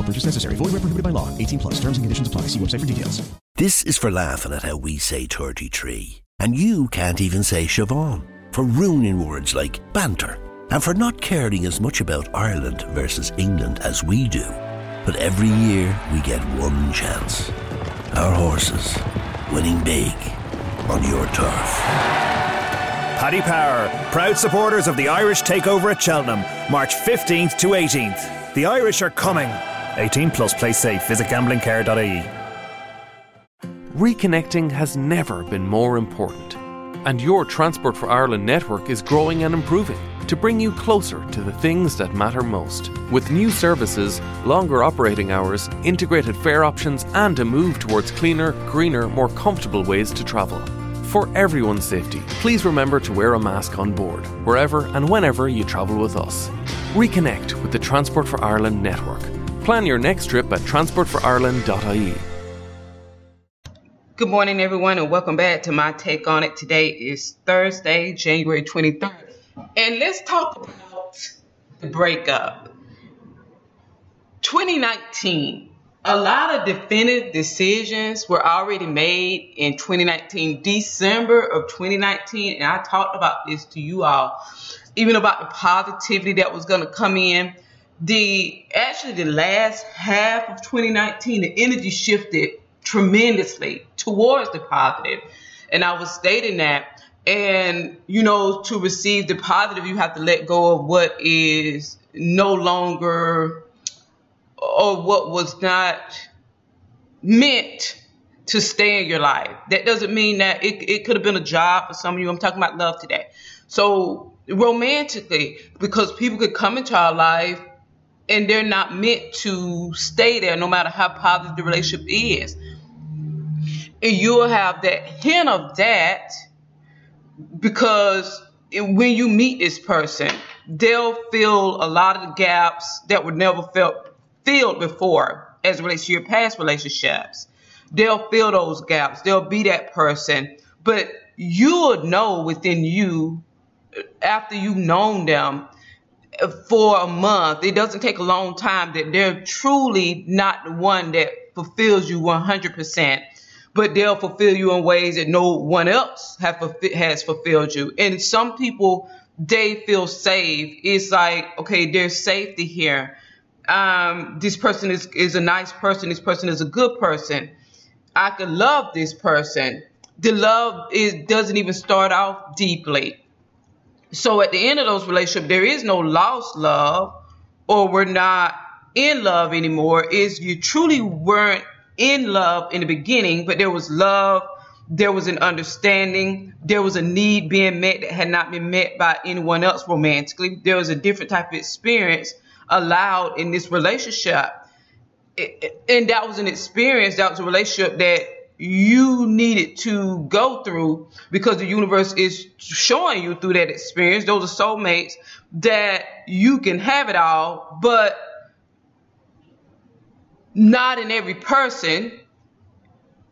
No purchase necessary. Void where prohibited by law. 18 plus. Terms and conditions apply. See website for details. This is for laughing at how we say 33. And you can't even say Siobhan. For ruining words like banter. And for not caring as much about Ireland versus England as we do. But every year we get one chance. Our horses winning big on your turf. Paddy Power, proud supporters of the Irish takeover at Cheltenham, March 15th to 18th. The Irish are coming. 18 plus play safe. Visit gamblingcare.ie. Reconnecting has never been more important. And your Transport for Ireland network is growing and improving to bring you closer to the things that matter most. With new services, longer operating hours, integrated fare options, and a move towards cleaner, greener, more comfortable ways to travel. For everyone's safety, please remember to wear a mask on board, wherever and whenever you travel with us. Reconnect with the Transport for Ireland network. Plan your next trip at transportforireland.ie. Good morning, everyone, and welcome back to my take on it. Today is Thursday, January 23rd. And let's talk about the breakup. 2019, a lot of definitive decisions were already made in 2019, December of 2019. And I talked about this to you all, even about the positivity that was going to come in. The actually the last half of 2019, the energy shifted tremendously towards the positive. And I was stating that and, you know, to receive the positive, you have to let go of what is no longer or what was not meant to stay in your life. That doesn't mean that it, it could have been a job for some of you. I'm talking about love today. So, romantically, because people could come into our life and they're not meant to stay there no matter how positive the relationship is. And you'll have that hint of that because when you meet this person, they'll fill a lot of the gaps that were never felt filled before as relates to your past relationships. They'll fill those gaps. They'll be that person, but you'll know within you after you've known them for a month. It doesn't take a long time that they're truly not the one that fulfills you 100% but they'll fulfill you in ways that no one else have has fulfilled you. And some people, they feel safe. It's like, okay, there's safety here. Um, this person is, is a nice person. This person is a good person. I could love this person. The love is, doesn't even start off deeply. So at the end of those relationships, there is no lost love or we're not in love anymore. Is you truly weren't in love in the beginning, but there was love, there was an understanding, there was a need being met that had not been met by anyone else romantically. There was a different type of experience allowed in this relationship. And that was an experience, that was a relationship that you needed to go through because the universe is showing you through that experience. Those are soulmates that you can have it all, but not in every person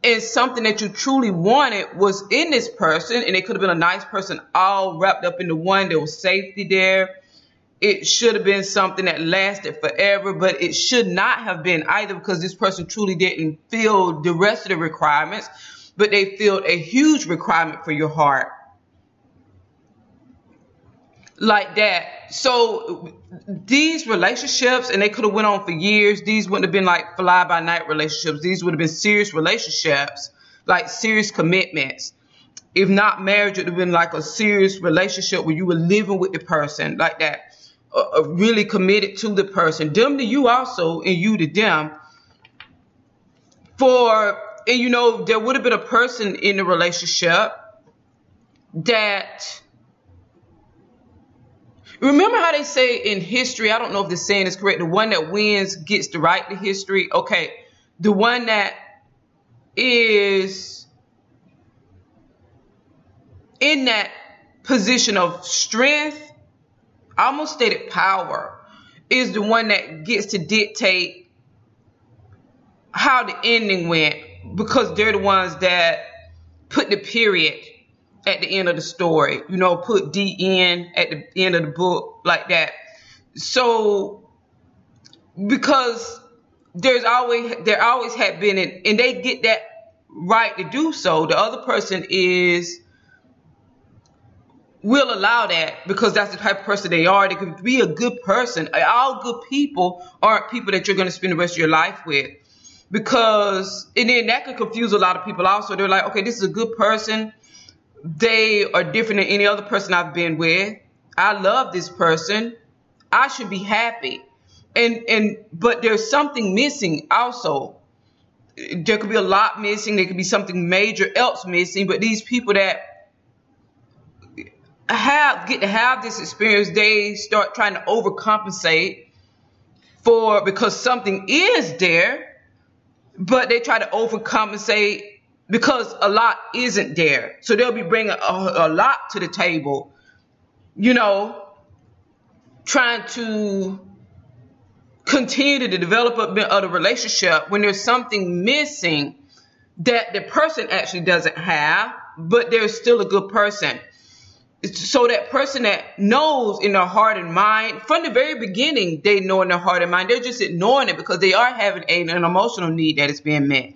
and something that you truly wanted was in this person, and it could have been a nice person all wrapped up into one. There was safety there. It should have been something that lasted forever, but it should not have been either because this person truly didn't feel the rest of the requirements, but they filled a huge requirement for your heart. Like that. So these relationships, and they could have went on for years. These wouldn't have been like fly by night relationships. These would have been serious relationships, like serious commitments. If not marriage, it would have been like a serious relationship where you were living with the person like that uh, uh, really committed to the person, them to you also, and you to them. For and you know there would have been a person in the relationship that remember how they say in history i don't know if the saying is correct the one that wins gets to write the history? Okay. The one that is in that position of strength almost stated power is the one that gets to dictate how the ending went because they're the ones that put the period at the end of the story, you know, put D in at the end of the book like that. So because there's always there always had been it and they get that right to do so. The other person is will allow that because that's the type of person they are. They could be a good person. All good people aren't people that you're going to spend the rest of your life with. Because, and then that could confuse a lot of people also. They're like, okay, this is a good person. They are different than any other person I've been with. I love this person. I should be happy. And, and, but there's something missing also. There could be a lot missing. There could be something major else missing. But these people that have get to have this experience, they start trying to overcompensate for because something is there, but they try to overcompensate because a lot isn't there. So they'll be bringing a, a lot to the table, you know, trying to continue to develop a, a relationship when there's something missing that the person actually doesn't have, but they're still a good person so that person that knows in their heart and mind from the very beginning they know in their heart and mind. They're just ignoring it because they are having a, an emotional need that is being met.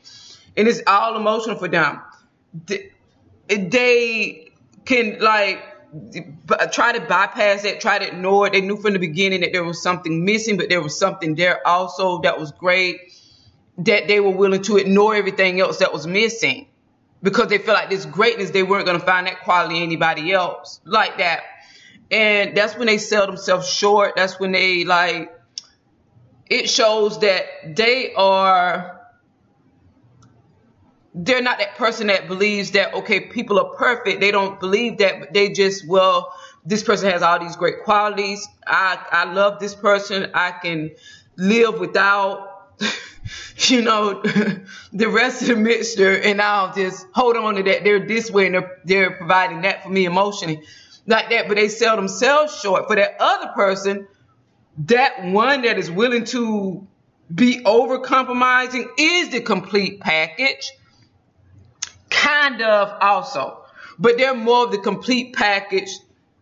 And it's all emotional for them. They can like try to bypass that try to ignore it. They knew from the beginning that there was something missing but there was something there also that was great that they were willing to ignore everything else that was missing because they feel like this greatness, they weren't going to find that quality anybody else like that. And that's when they sell themselves short. That's when they like, it shows that they are, they're not that person that believes that, okay, people are perfect. They don't believe that, but they just, well, this person has all these great qualities. I, I love this person. I can live without you know, the rest of the mixture, and I'll just hold on to that. They're this way, and they're, they're providing that for me emotionally, like that. But they sell themselves short for that other person. That one that is willing to be over compromising is the complete package, kind of also, but they're more of the complete package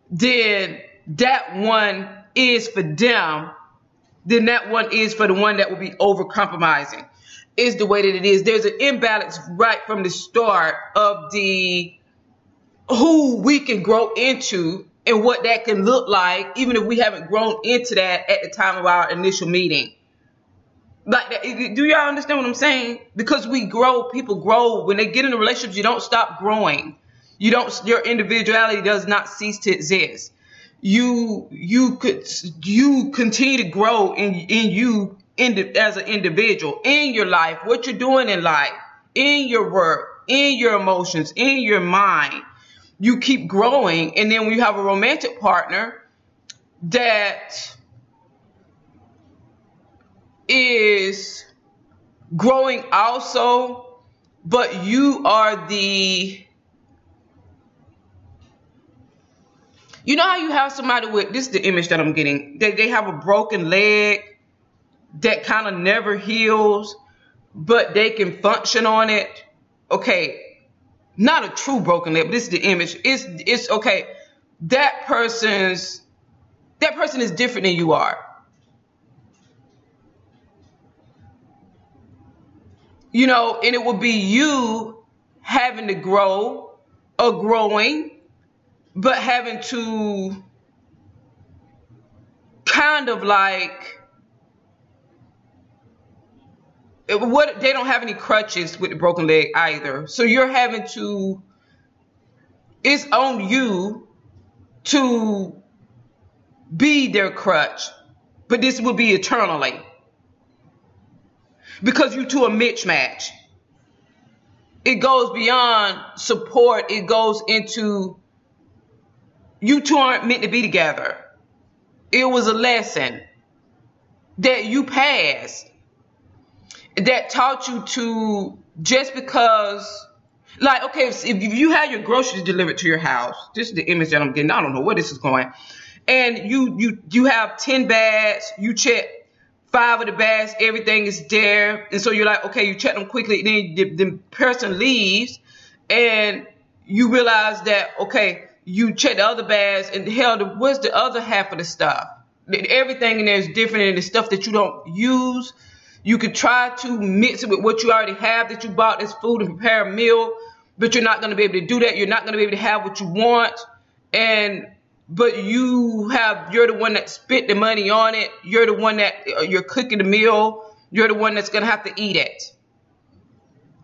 than that one is for them than that one is for the one that will be over compromising is the way that it is. There's an imbalance right from the start of the who we can grow into and what that can look like, even if we haven't grown into that at the time of our initial meeting. Like, do y'all understand what I'm saying? Because we grow, people grow. When they get in a relationship, you don't stop growing. You don't, your individuality does not cease to exist you you could you continue to grow in in you in the, as an individual in your life what you're doing in life in your work in your emotions in your mind. You keep growing and then when you have a romantic partner that is growing also but you are the You know how you have somebody with this is the image that I'm getting. They they have a broken leg that kind of never heals, but they can function on it. okay, not a true broken leg, but this is the image. It's it's okay. That person's that person is different than you are. You know, and it will be you having to grow or growing, but having to kind of like what they don't have any crutches with the broken leg either. So you're having to it's on you to be their crutch. But this will be eternally. Because you two are mismatch. It goes beyond support. It goes into you two aren't meant to be together. It was a lesson that you passed that taught you to just because like okay if you had your groceries delivered to your house this is the image that i'm getting. I don't know where this is going. And you you you have 10 bags you check five of the bags everything is there. And so you're like okay you check them quickly then the, the person leaves and you realize that okay you check the other bags and hell what's the other half of the stuff everything in there is different and the stuff that you don't use you could try to mix it with what you already have that you bought as food and prepare a meal, but you're not going to be able to do that. You're not going to be able to have what you want. And, but you have, you're the one that spent the money on it. You're the one that uh, you're cooking the meal. You're the one that's going to have to eat it.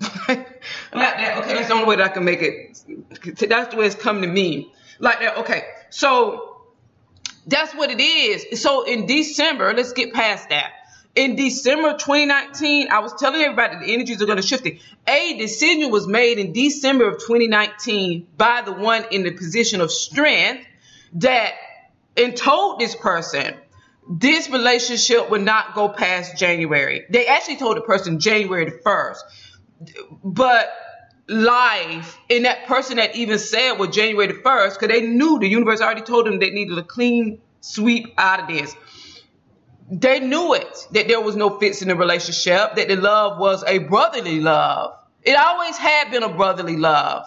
Like that. Okay, that's the only way that I can make it. That's the way it's come to me. Like that. Okay, so that's what it is. So in December, let's get past that in December 2019, I was telling everybody the energies are going to shift. A decision was made in December of 2019 by the one in the position of strength that and told this person this relationship would not go past January. They actually told the person January the 1st. But life and that person that even said was January the 1st because they knew the universe already told them they needed a clean sweep out of this they knew it that there was no fits in the relationship, that the love was a brotherly love. It always had been a brotherly love.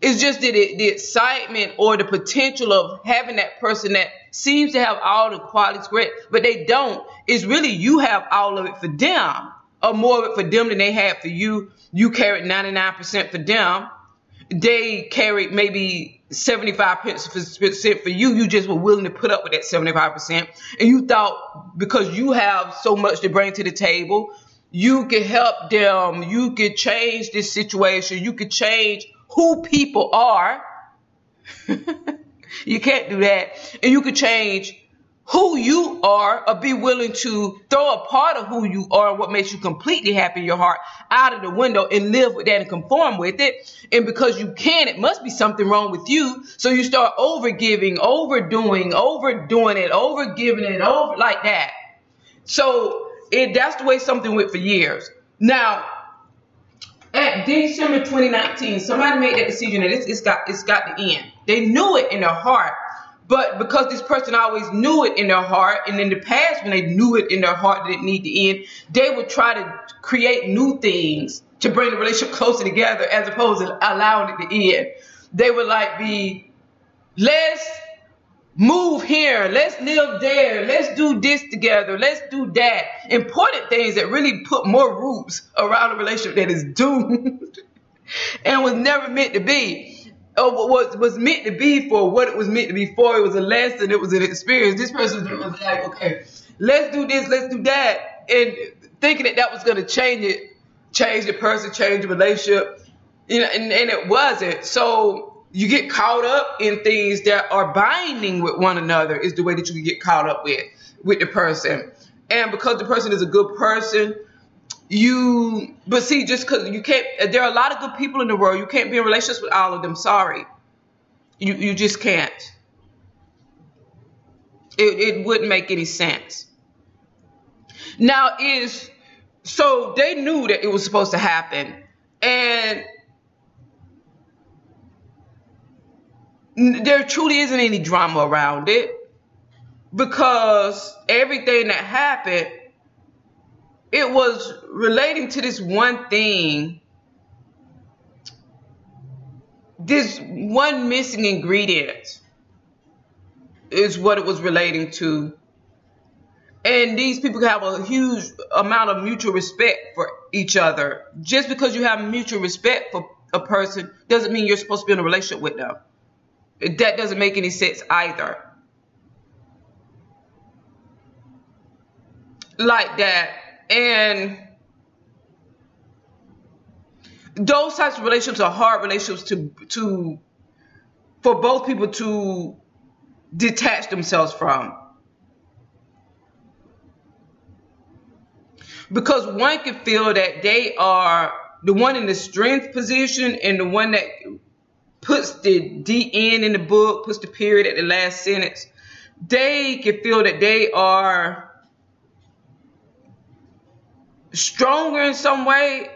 It's just that it, the excitement or the potential of having that person that seems to have all the qualities great, but they don't, is really you have all of it for them, or more of it for them than they had for you. You carried 99% for them. They carried maybe 75% for you, you just were willing to put up with that 75%. And you thought because you have so much to bring to the table, you could help them, you could change this situation, you could change who people are. you can't do that. And you could change who you are or be willing to throw a part of who you are what makes you completely happy in your heart out of the window and live with that and conform with it. And because you can, it must be something wrong with you. So you start over overgiving, overdoing, overdoing it, overgiving it, over like that. So it that's the way something went for years. Now, at December 2019, somebody made that decision that it's, it's got it's got to end. They knew it in their heart but because this person always knew it in their heart, and in the past, when they knew it in their heart that it need to end, they would try to create new things to bring the relationship closer together as opposed to allowing it to end. They would like be, let's move here, let's live there, let's do this together, let's do that. Important things that really put more roots around a relationship that is doomed and was never meant to be oh, what was meant to be for what it was meant to be for. It was a lesson. It was an experience. This person was like, okay, let's do this, let's do that, and thinking that that was going to change it, change the person, change the relationship, you know, and, and it wasn't. So you get caught up in things that are binding with one another is the way that you can get caught up with with the person. And because the person is a good person, you but see just because you can't there are a lot of good people in the world. You can't be in relationships with all of them. Sorry. You you just can't. It, it wouldn't make any sense. Now is so they knew that it was supposed to happen. And there truly isn't any drama around it. Because everything that happened it was relating to this one thing this one missing ingredient is what it was relating to. And these people have a huge amount of mutual respect for each other. Just because you have mutual respect for a person doesn't mean you're supposed to be in a relationship with them. That doesn't make any sense either. Like that. And those types of relationships are hard relationships to to for both people to detach themselves from. Because one can feel that they are the one in the strength position and the one that puts the DN in the book, puts the period at the last sentence. They can feel that they are stronger in some way.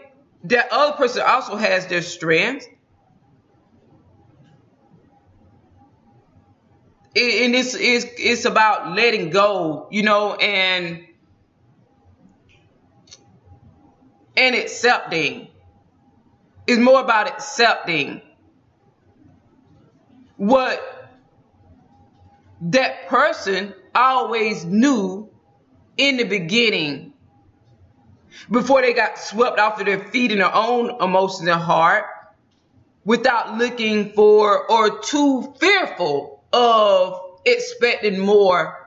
That other person also has their strengths. and it's, it's it's about letting go, you know, and and accepting. It's more about accepting what that person always knew in the beginning before they got swept off of their feet in their own emotions and heart without looking for or too fearful of expecting more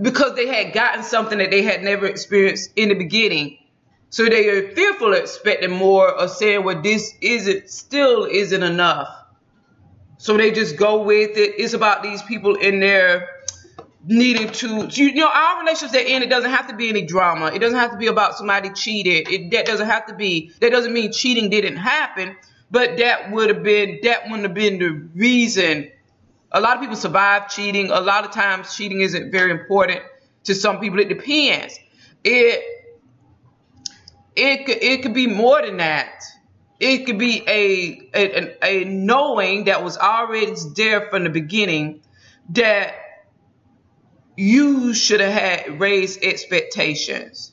because they had gotten something that they had never experienced in the beginning. So they are fearful of expecting more or saying, well, this isn't, still isn't enough. So they just go with it. It's about these people in there needing to, you know, our relationships that end, it doesn't have to be any drama. It doesn't have to be about somebody cheated. It, that doesn't have to be, that doesn't mean cheating didn't happen, but that would have been, that wouldn't have been the reason a lot of people survive cheating. A lot of times cheating isn't very important to some people. It depends. It it could, it could be more than that. It could be a, a a knowing that was already there from the beginning that you should have had raised expectations.